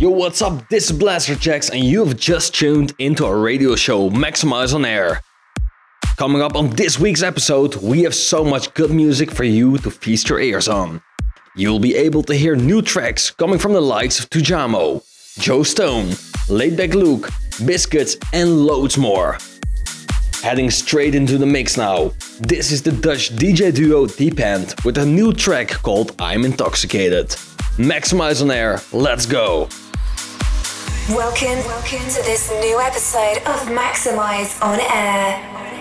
Yo, what's up? This is Blasterjaxx, and you have just tuned into our radio show, Maxximize on Air. Coming up on this week's episode, we have so much good music for you to feast your ears on. You'll be able to hear new tracks coming from the likes of Tujamo, Joe Stone, Laidback Luke, Biscits, and loads more. Heading straight into the mix now, this is the Dutch DJ duo Depend with a new track called I'm Intoxicated. Maxximize on Air, let's go! Welcome, welcome to this new episode of Maxximize on Air.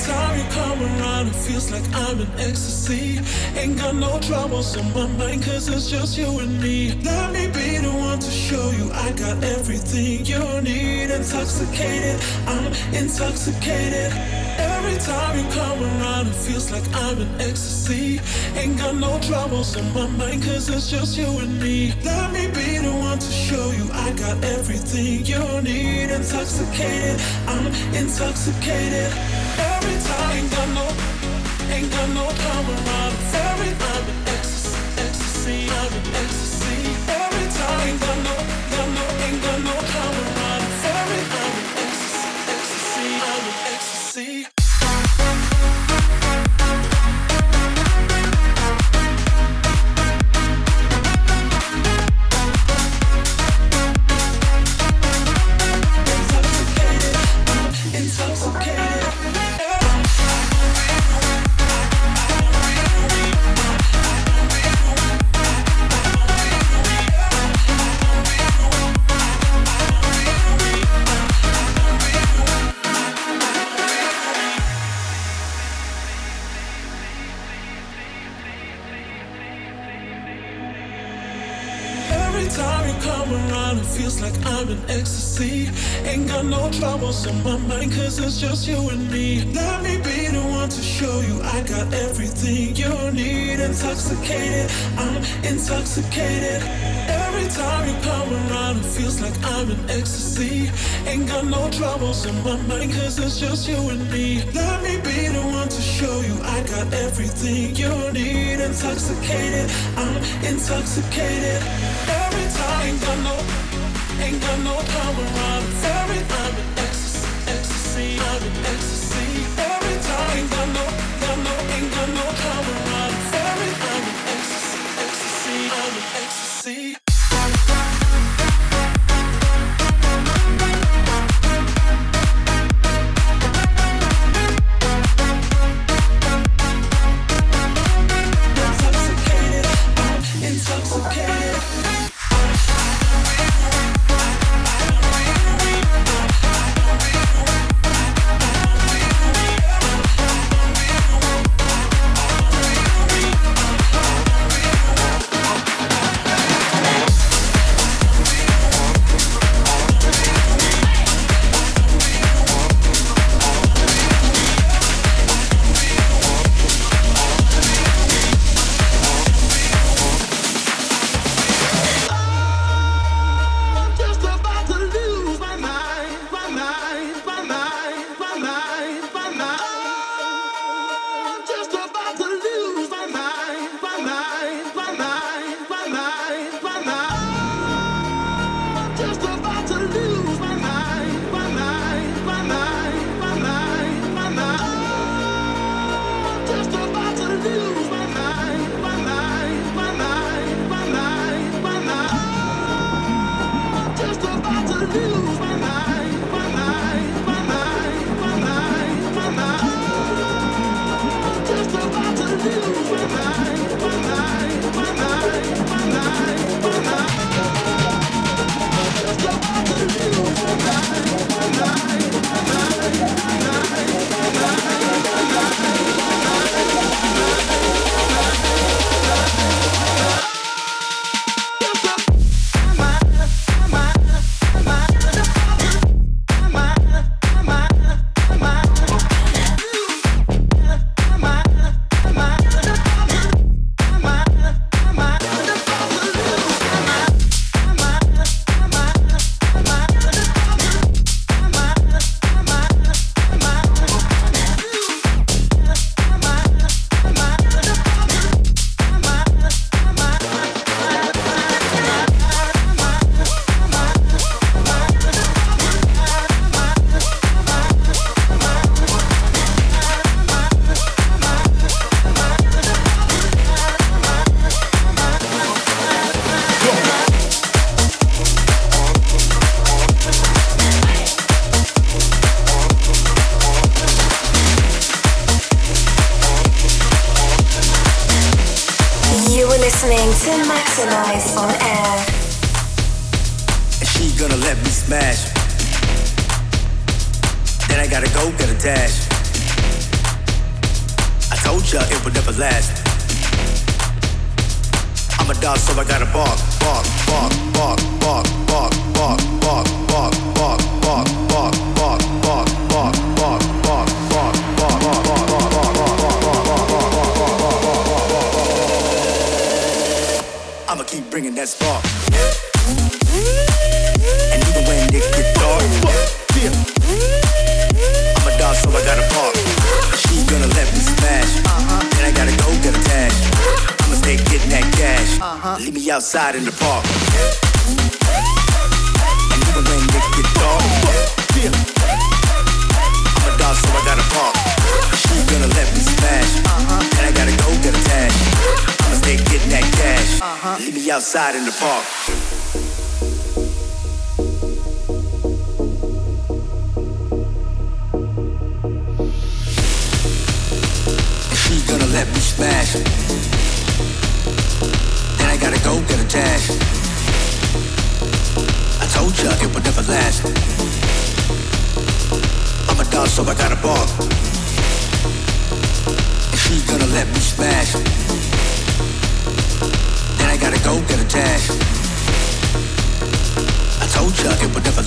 Time you come around, it feels like I'm in ecstasy. Ain't got no troubles on my mind, cause it's just you and me. Let me be the one to show you I got everything you need. Intoxicated, I'm intoxicated. Every time you come around, it feels like I'm in ecstasy. Ain't got no troubles on my mind, cause it's just you and me. Let me be the one to show you I got everything you need. Intoxicated, I'm intoxicated. Every time. Every I'm in ecstasy, ecstasy. Every time, ain't got just you and me. Let me be the one to show you I got everything you need. Intoxicated, I'm intoxicated. Every time you come around, it feels like I'm in ecstasy. Ain't got no troubles on my mind, cause it's just you and me. Let me be the one to show you I got everything you need. Intoxicated, I'm intoxicated. Every time, ain't got no, ain't got no come around. Every I'm in the.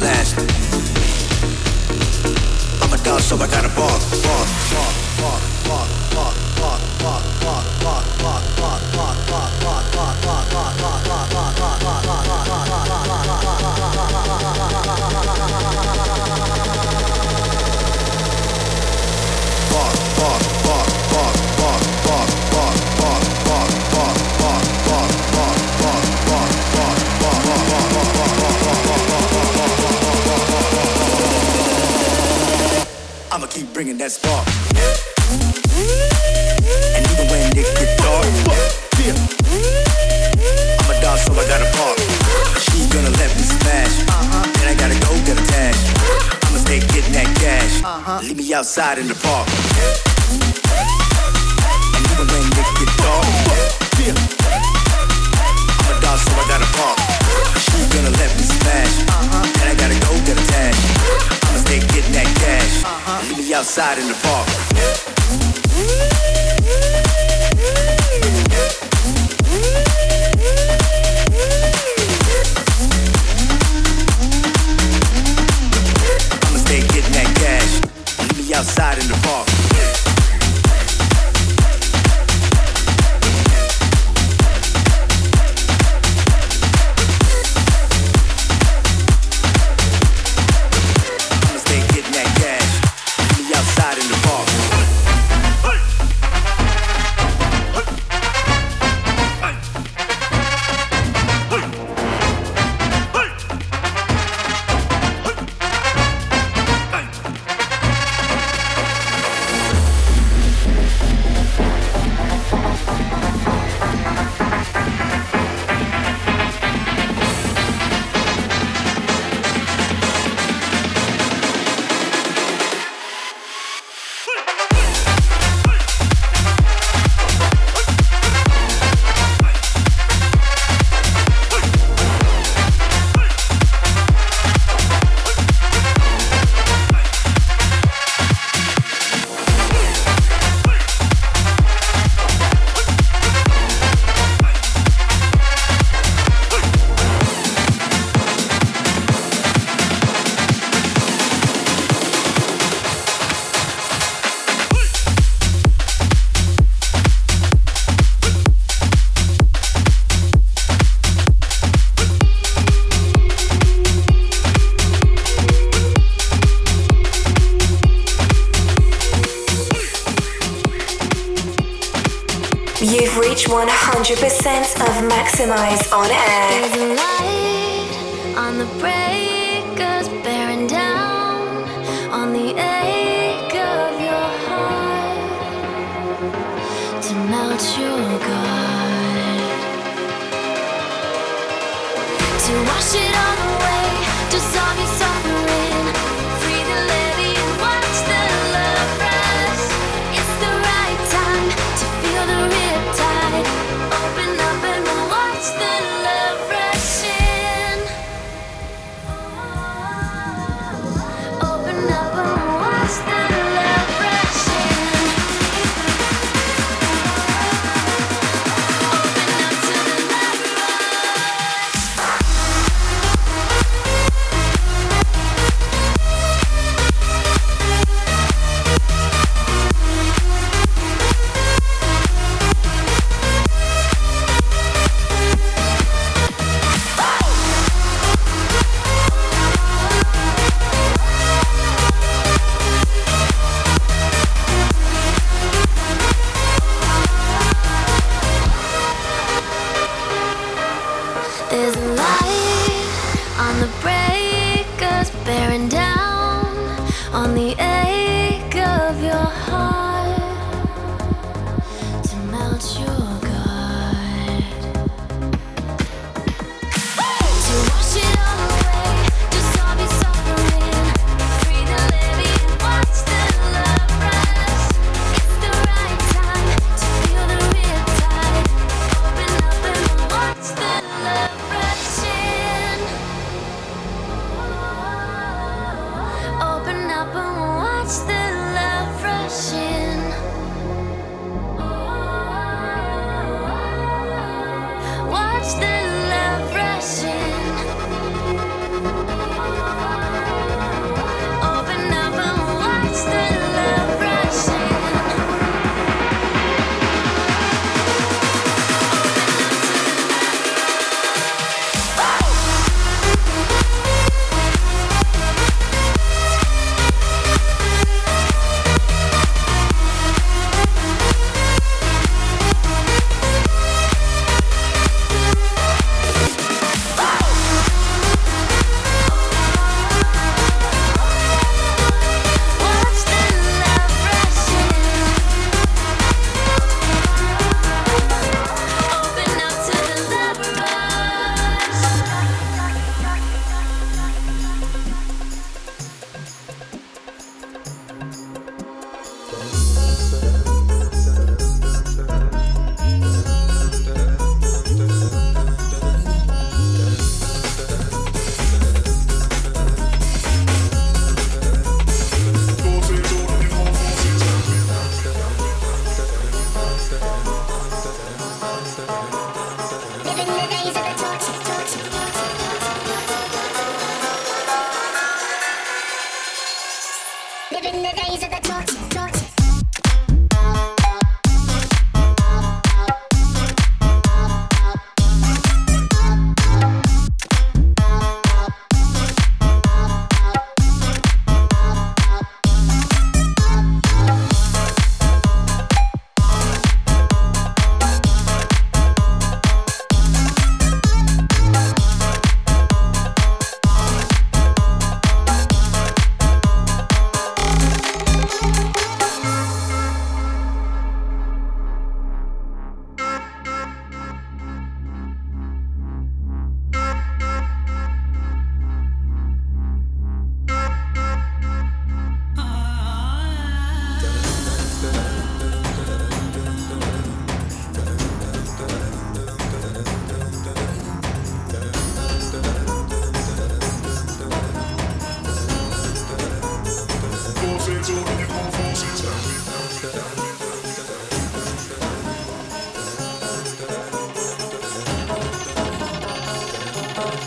last. I'm a dog, so I gotta bark, bark, bark. bringing that spark. And even when it get dark. I'm a dog, so I gotta park. She's gonna let me smash. Then I gotta go get a dash. I'ma stay getting that cash. Leave me outside in the park. And even when it get dark. I'm a dog, so I gotta park. She's gonna let me smash. Then I gotta go get a dash there getting that cash. Uh-huh. Meet me outside in the park.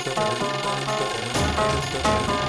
どうした?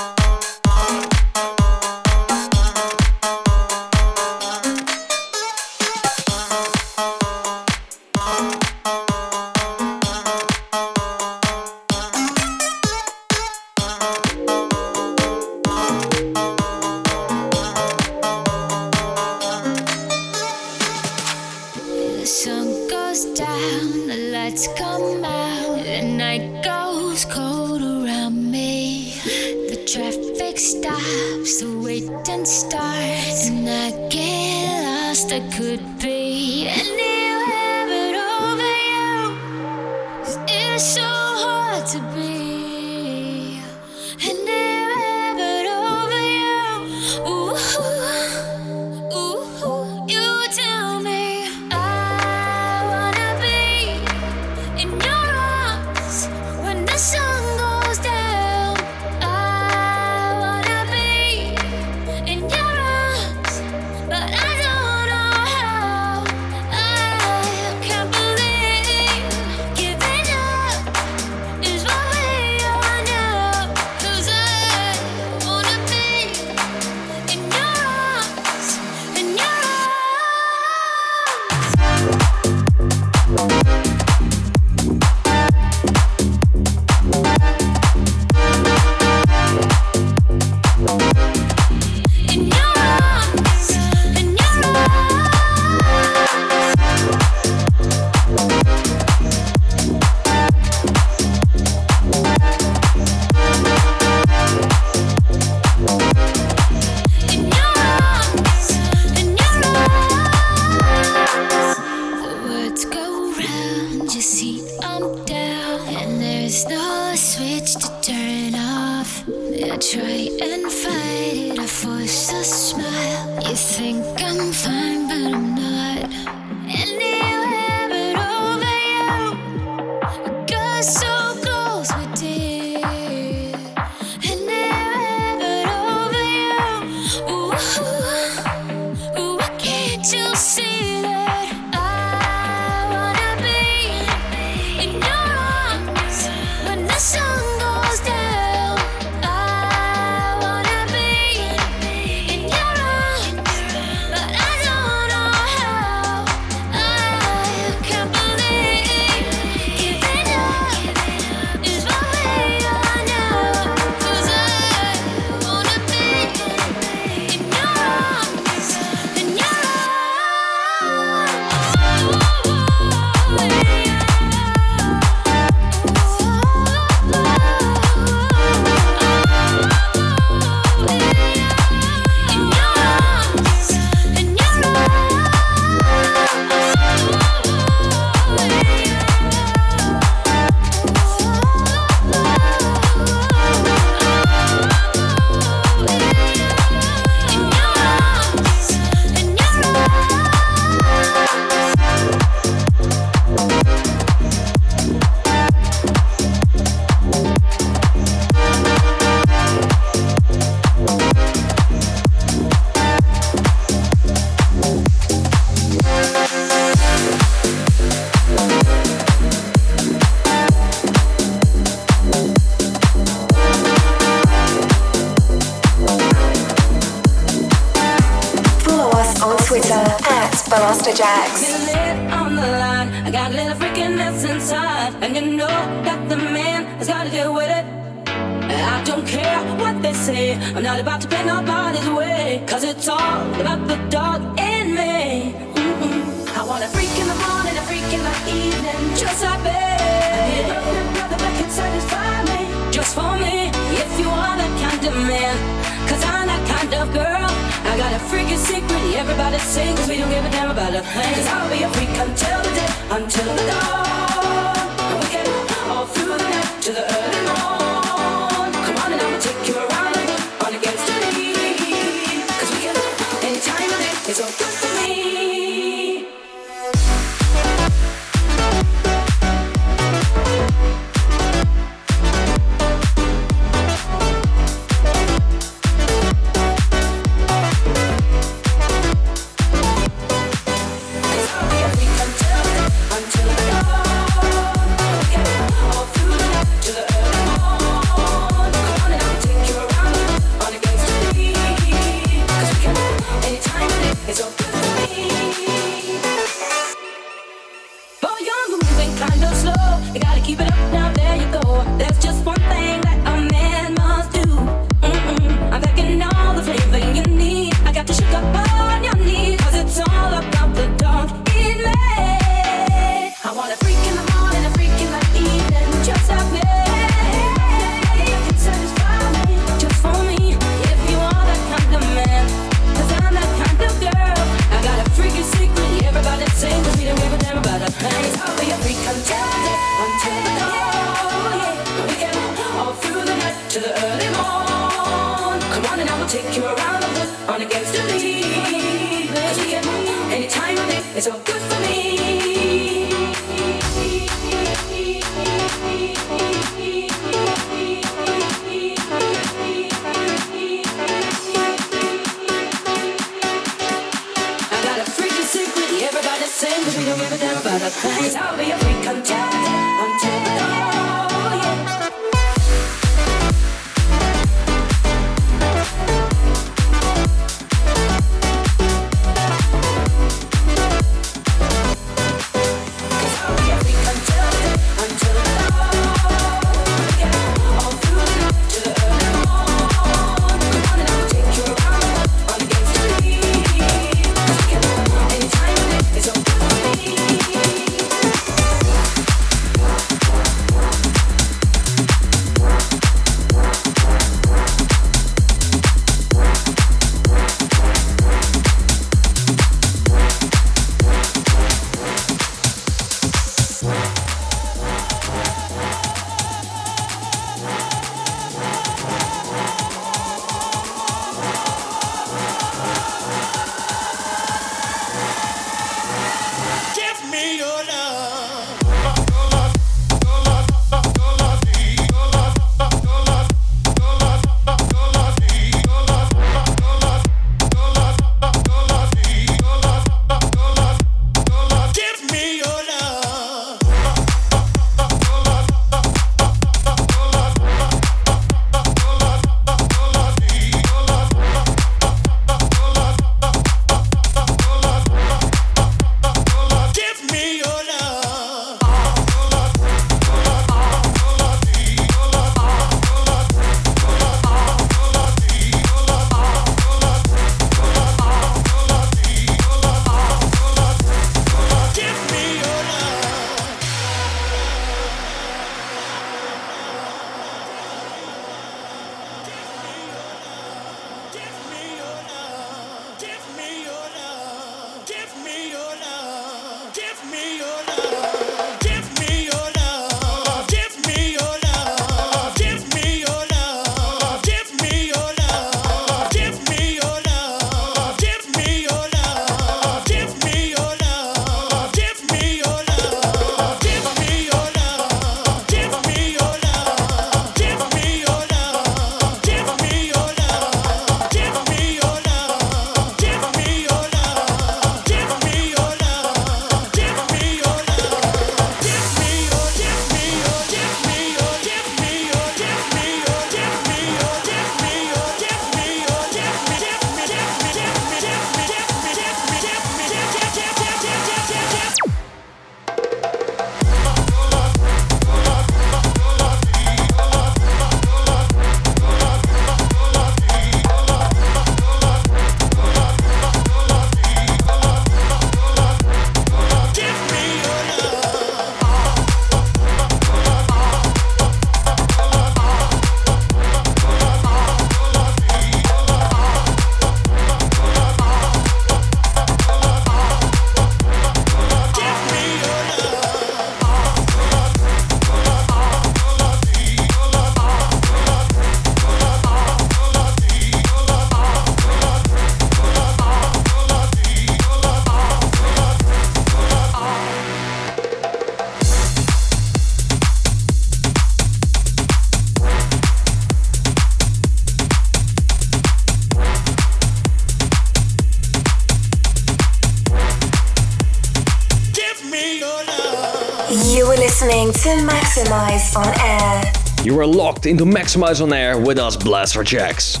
Locked into Maxximize on Air with us, Blasterjaxx.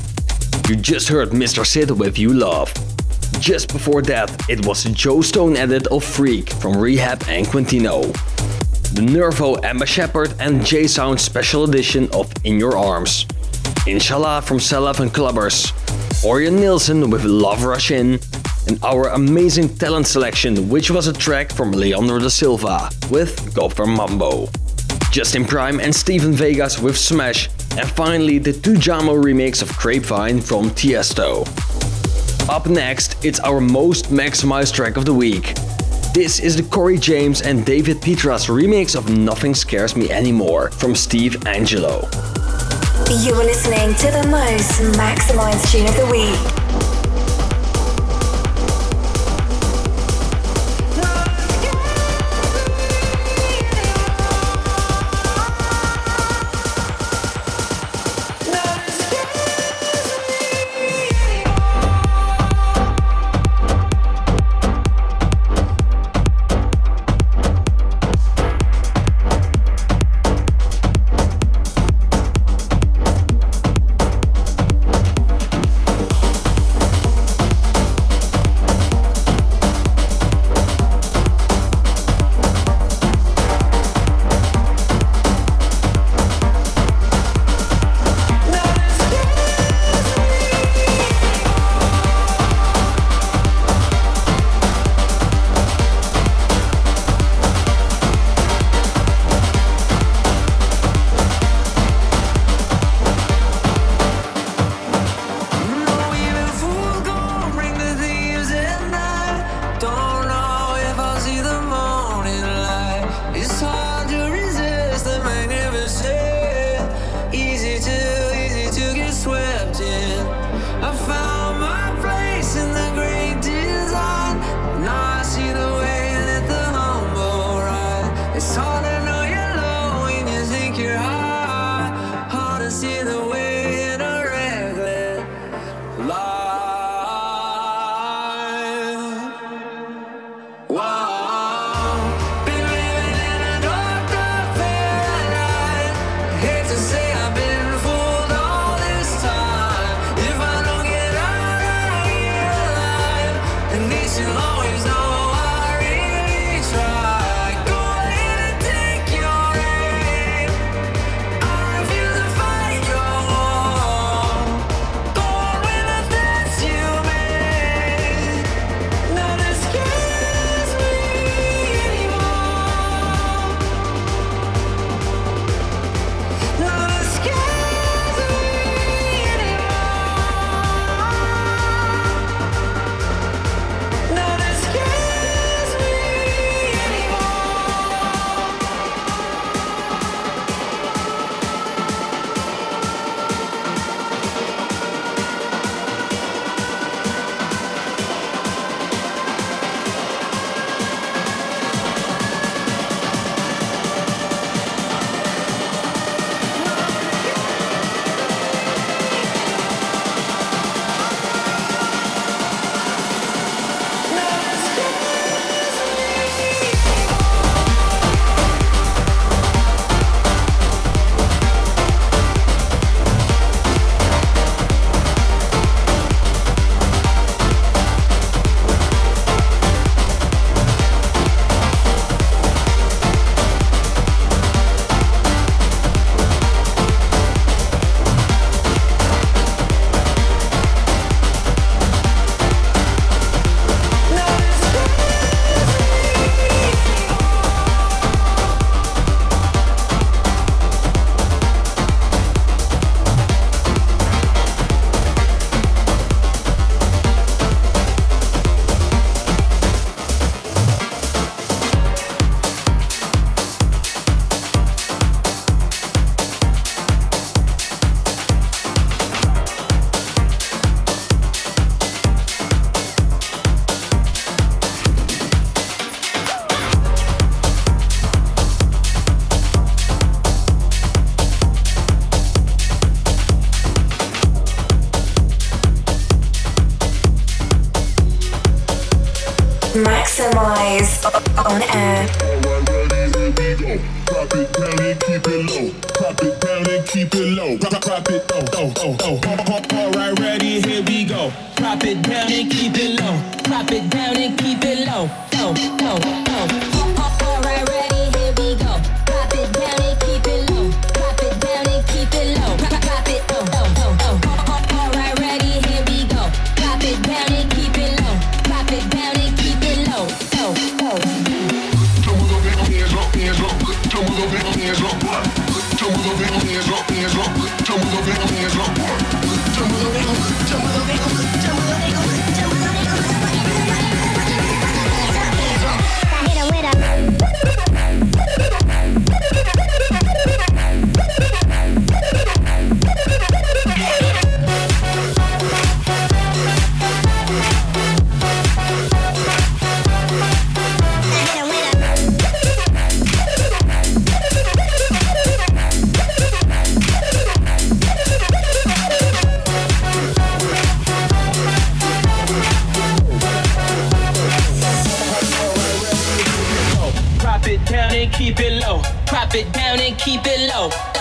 You just heard Mr. Sid with You Love. Just before that, it was Joe Stone edit of Freak from R3HAB and Quintino. The Nervo Emma Shepard and J Sound special edition of In Your Arms. Inshallah from Selaf and Clubbers. Orjan Nilsen with Love Rush In. And our amazing talent selection, which was a track from Leandro da Silva with Gopher Mambo. Justin Prime and Steven Vegas with Smash. And finally, the Tujamo remix of Grapevine from Tiesto. Up next, it's our most maximized track of the week. This is the Corey James and David Petras remix of Nothing Scares Me Anymore from Steve Angello. You are listening to the most maximized tune of the week. Maxximize on keep it low.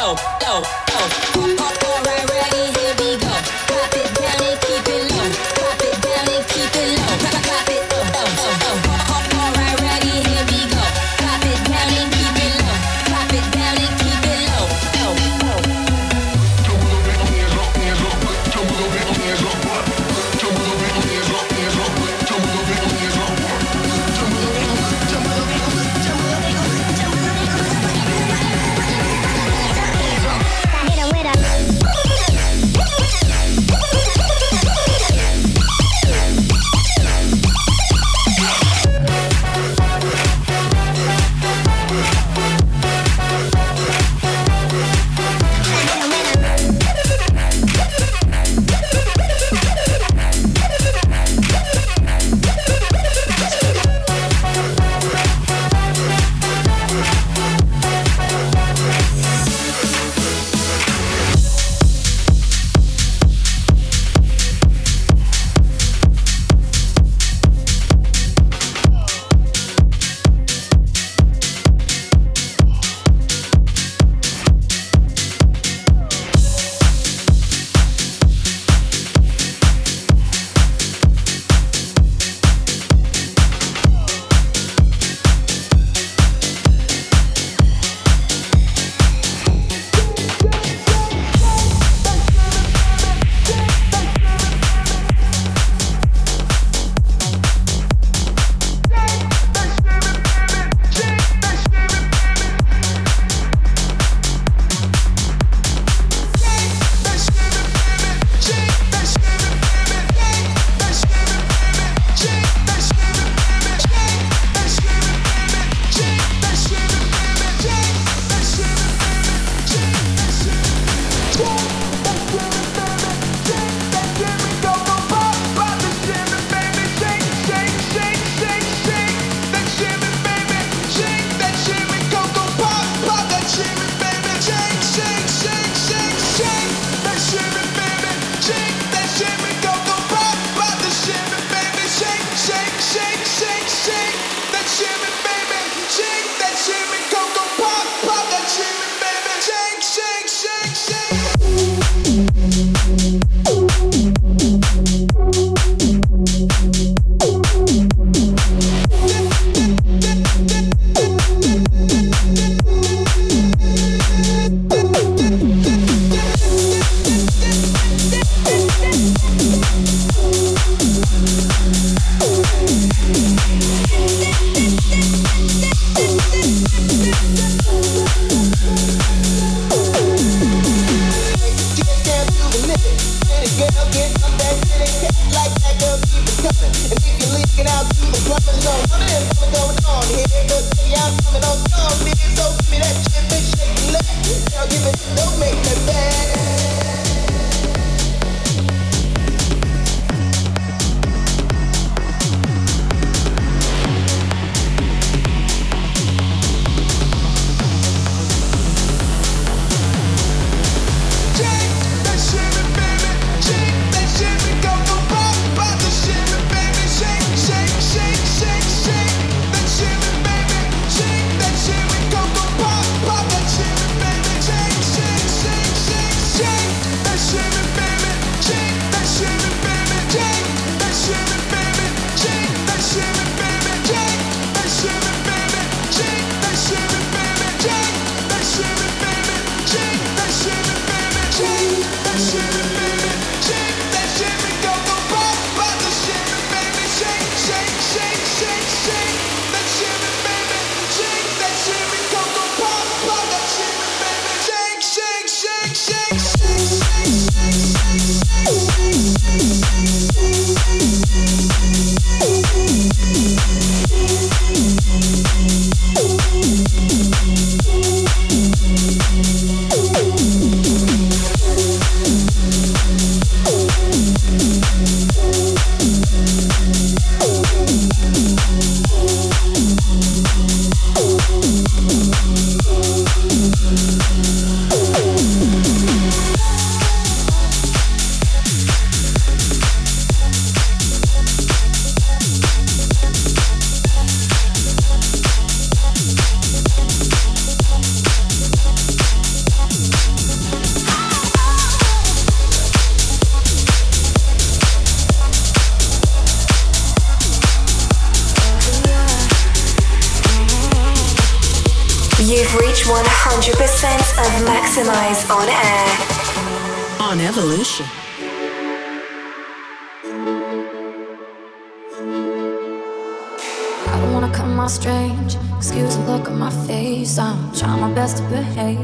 Excuse the look on my face. I'm trying my best to behave.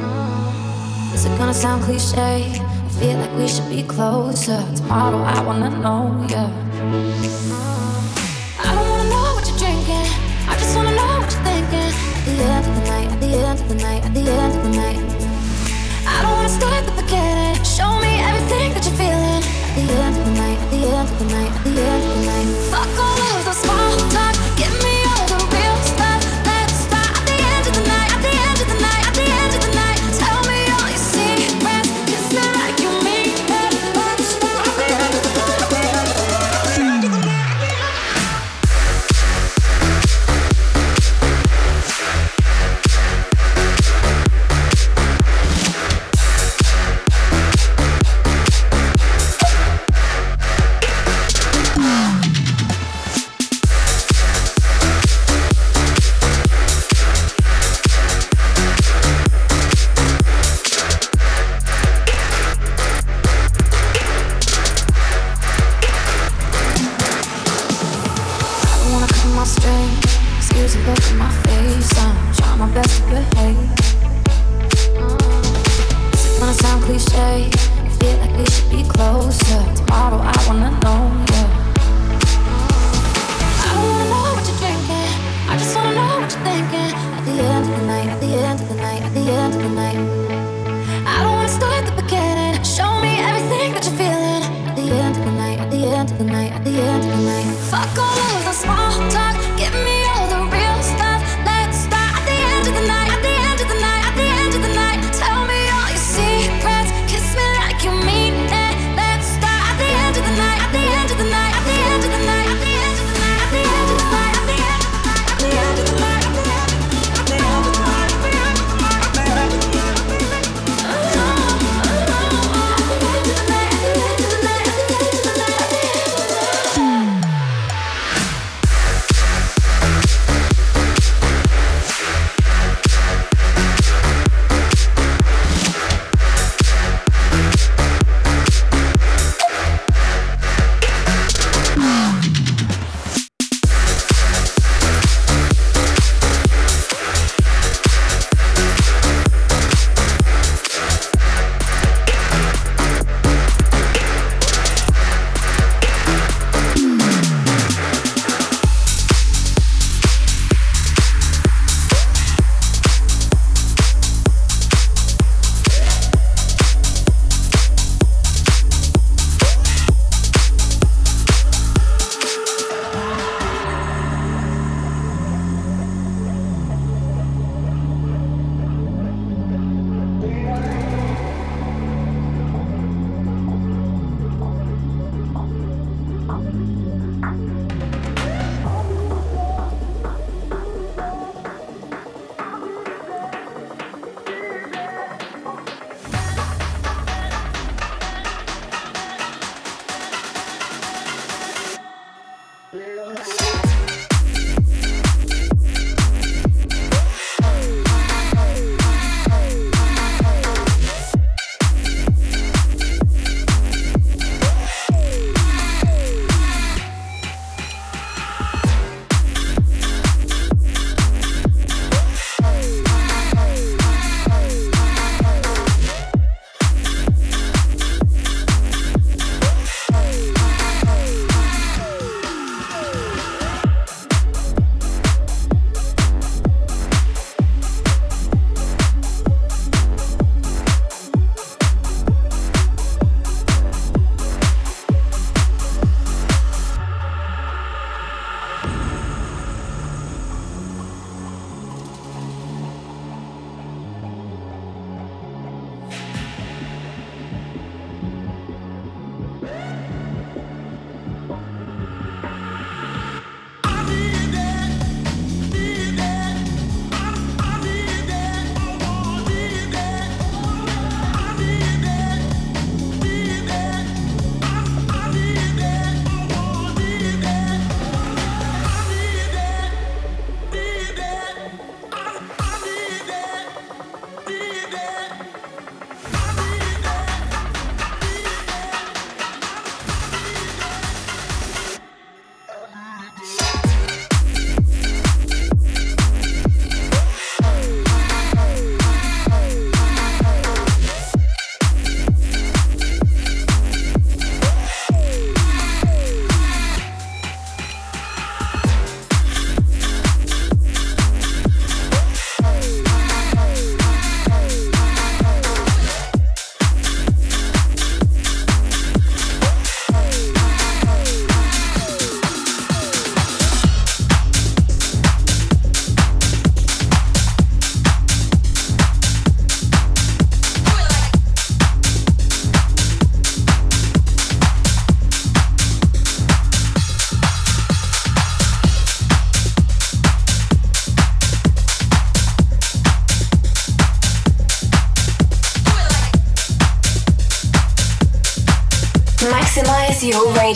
Uh, is it gonna sound cliche? I feel like we should be closer. Tomorrow I wanna know, yeah. Uh, I don't wanna know what you're drinking. I just wanna know what you're thinking. At the end of the night, at the end of the night, at the end of the night. I don't wanna start with the beginning. Show me everything that you're feeling. At the end of the night, at the end of the night, at the end of the night.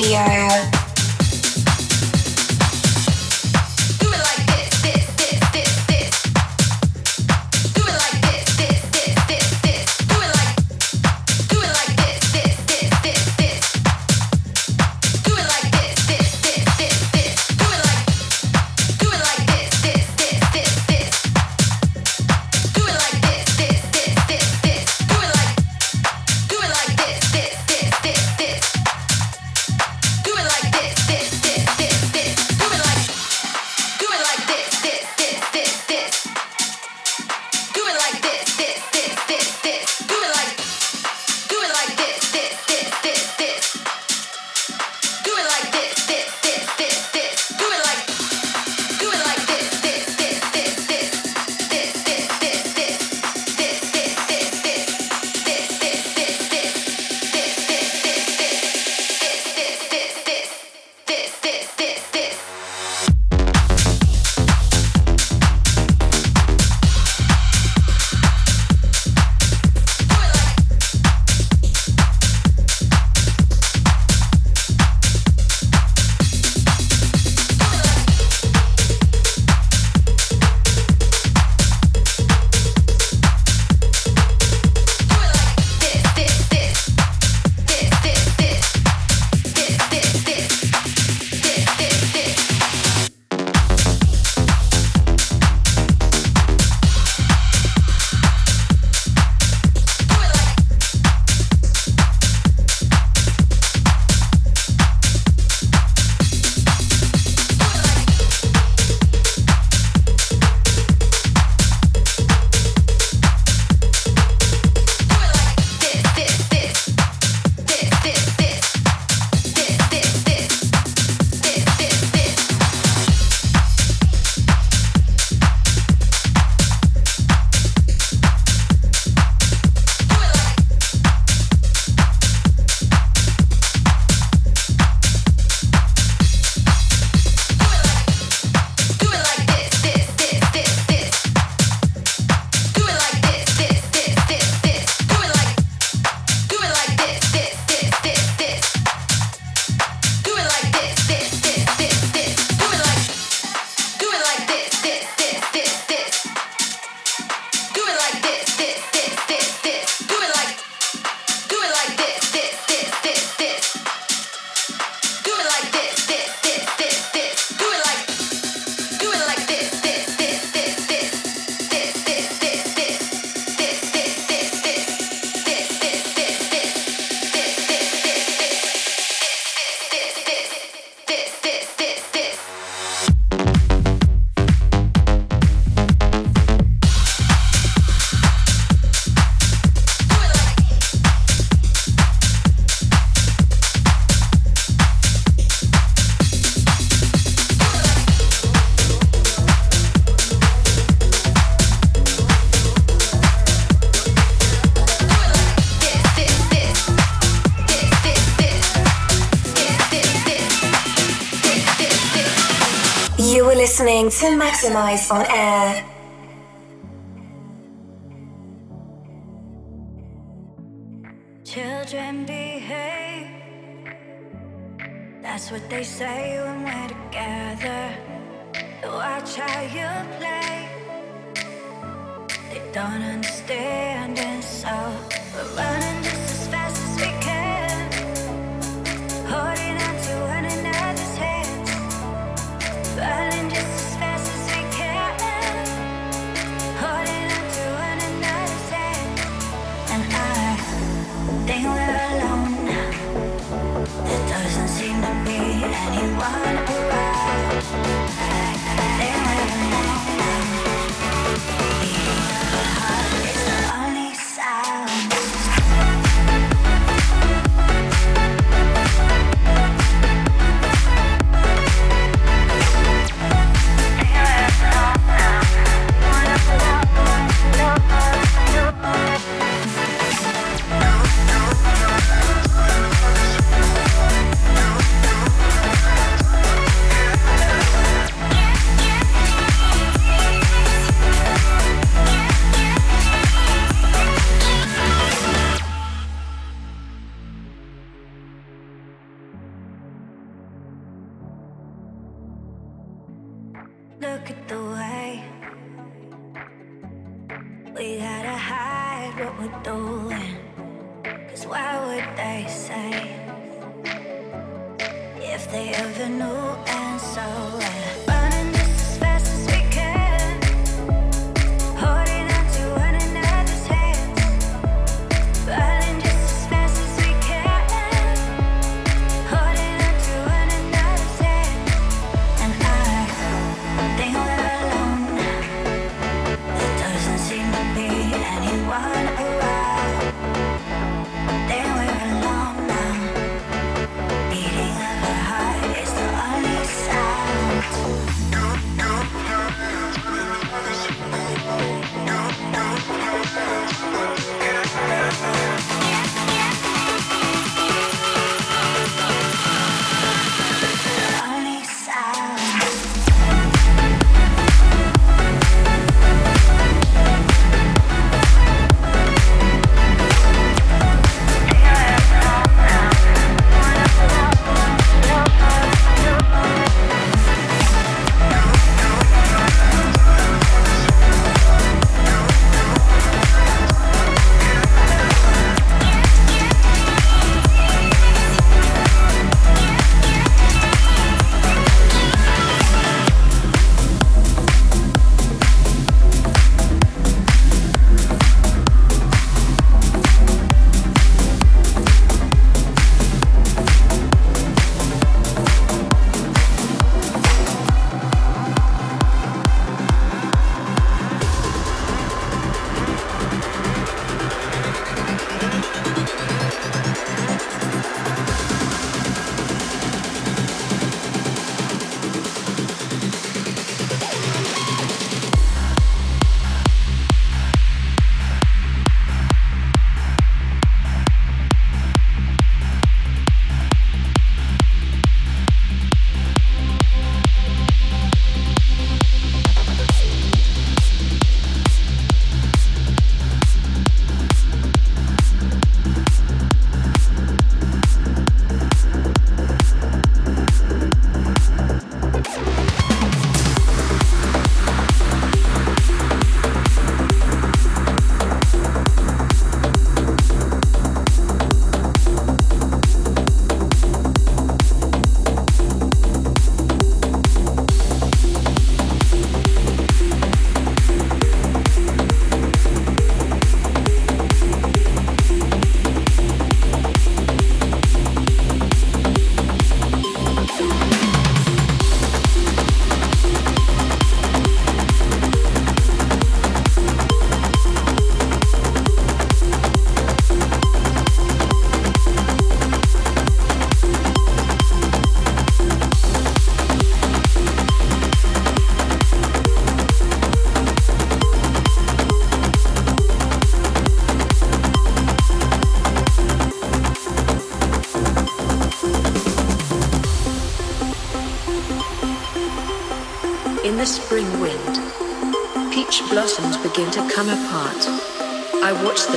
Is your were listening to Maxximize on Air. Children behave. That's what they say when we're together. Watch how you play. They don't understand, and so we're running just as fast as we can. Anyone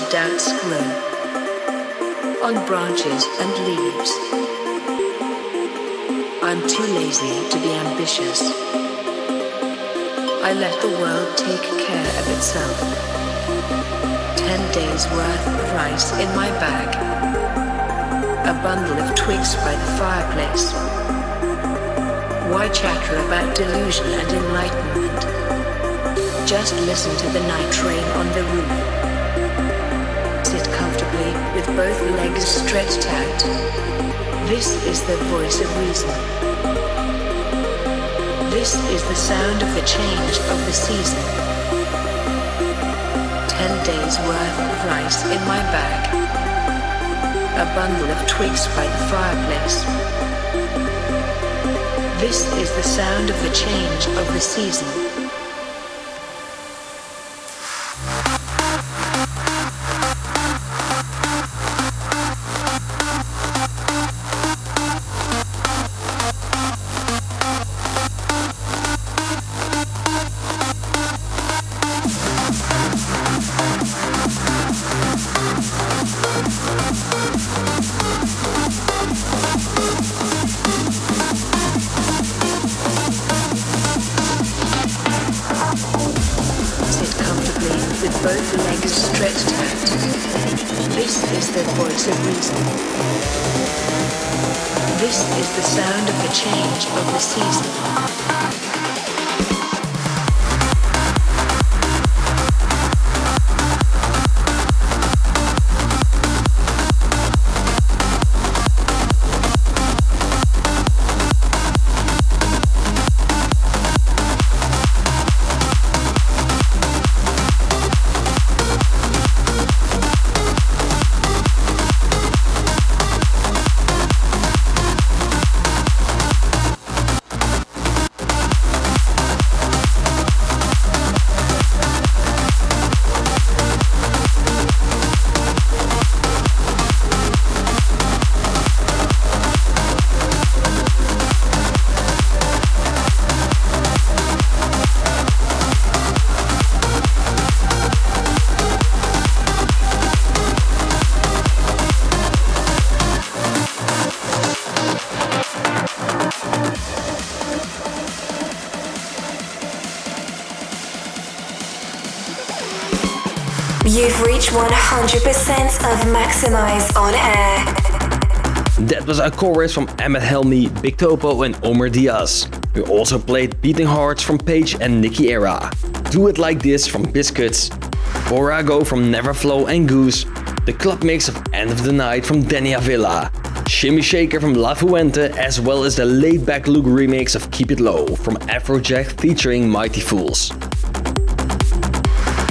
dance grow on branches and leaves. I'm too lazy to be ambitious. I let the world take care of itself. Ten days worth of rice in my bag. A bundle of twigs by the fireplace. Why chatter about delusion and enlightenment? Just listen to the night train on the roof. Both legs stretched out. This is the voice of reason. This is the sound of the change of the season. Ten days worth of rice in my bag. A bundle of twigs by the fireplace. This is the sound of the change of the season. You've 100% of Maxximize on Air. That was a chorus from Emmett Helmy, Big Topo, and Omar Diaz. We also played Beating Hearts from Paige and Nikki Era. Do It Like This from Biscits. Borago from Neverflow and Goose. The club mix of End of the Night from Danny Avila. Shimmy Shaker from La Fuente, as well as the Laidback Luke remix of Keep It Low from Afrojack featuring Mightyfools.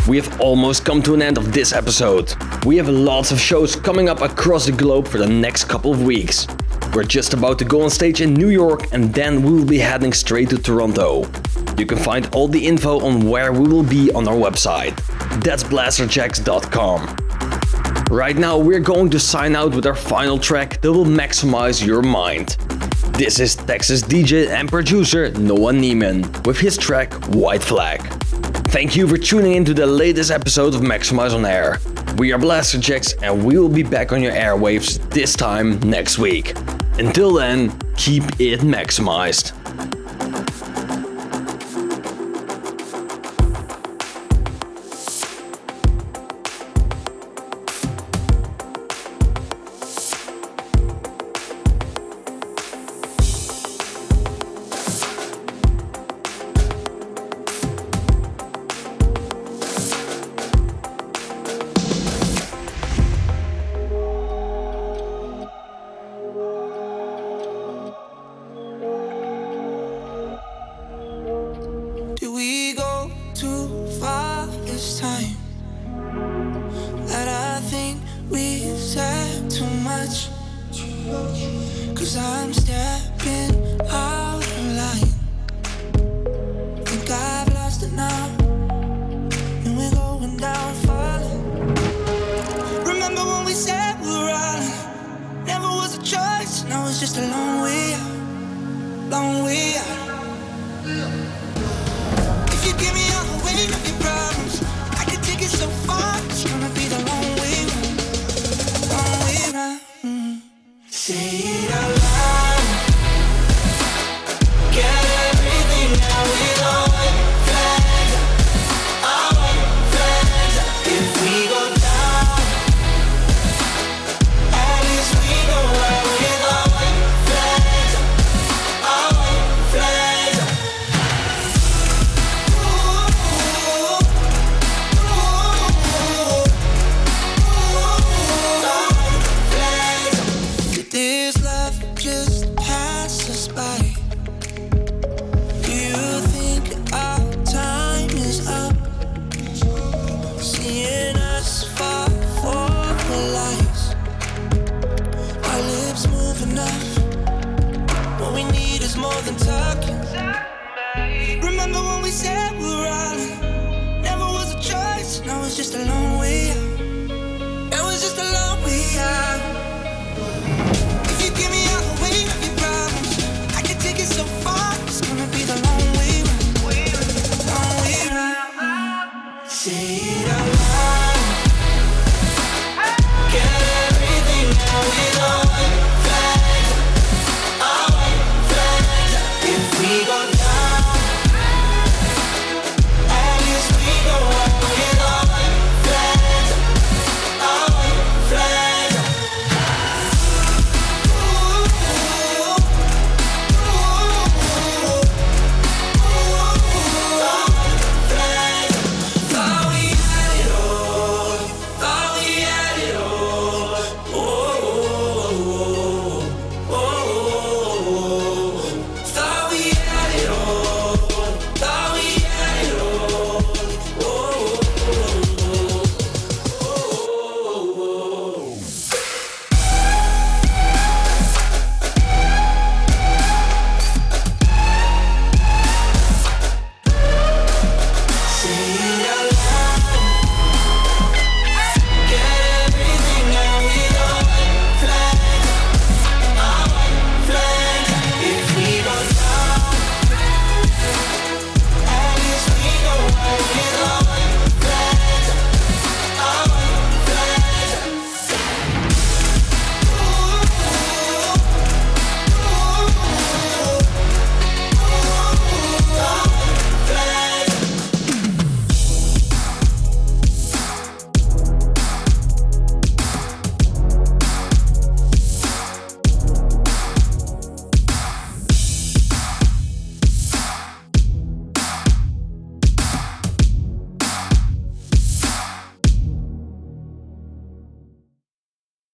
We have almost come to an end of this episode. We have lots of shows coming up across the globe for the next couple of weeks. We're just about to go on stage in New York and then we will be heading straight to Toronto. You can find all the info on where we will be on our website. That's blasterjaxx.com. Right now, we're going to sign out with our final track that will maximize your mind. This is Texas DJ and producer Noah Neiman with his track White Flag. Thank you for tuning in to the latest episode of Maxximize on Air. We are Blasterjaxx and we will be back on your airwaves this time next week. Until then, keep it maximized.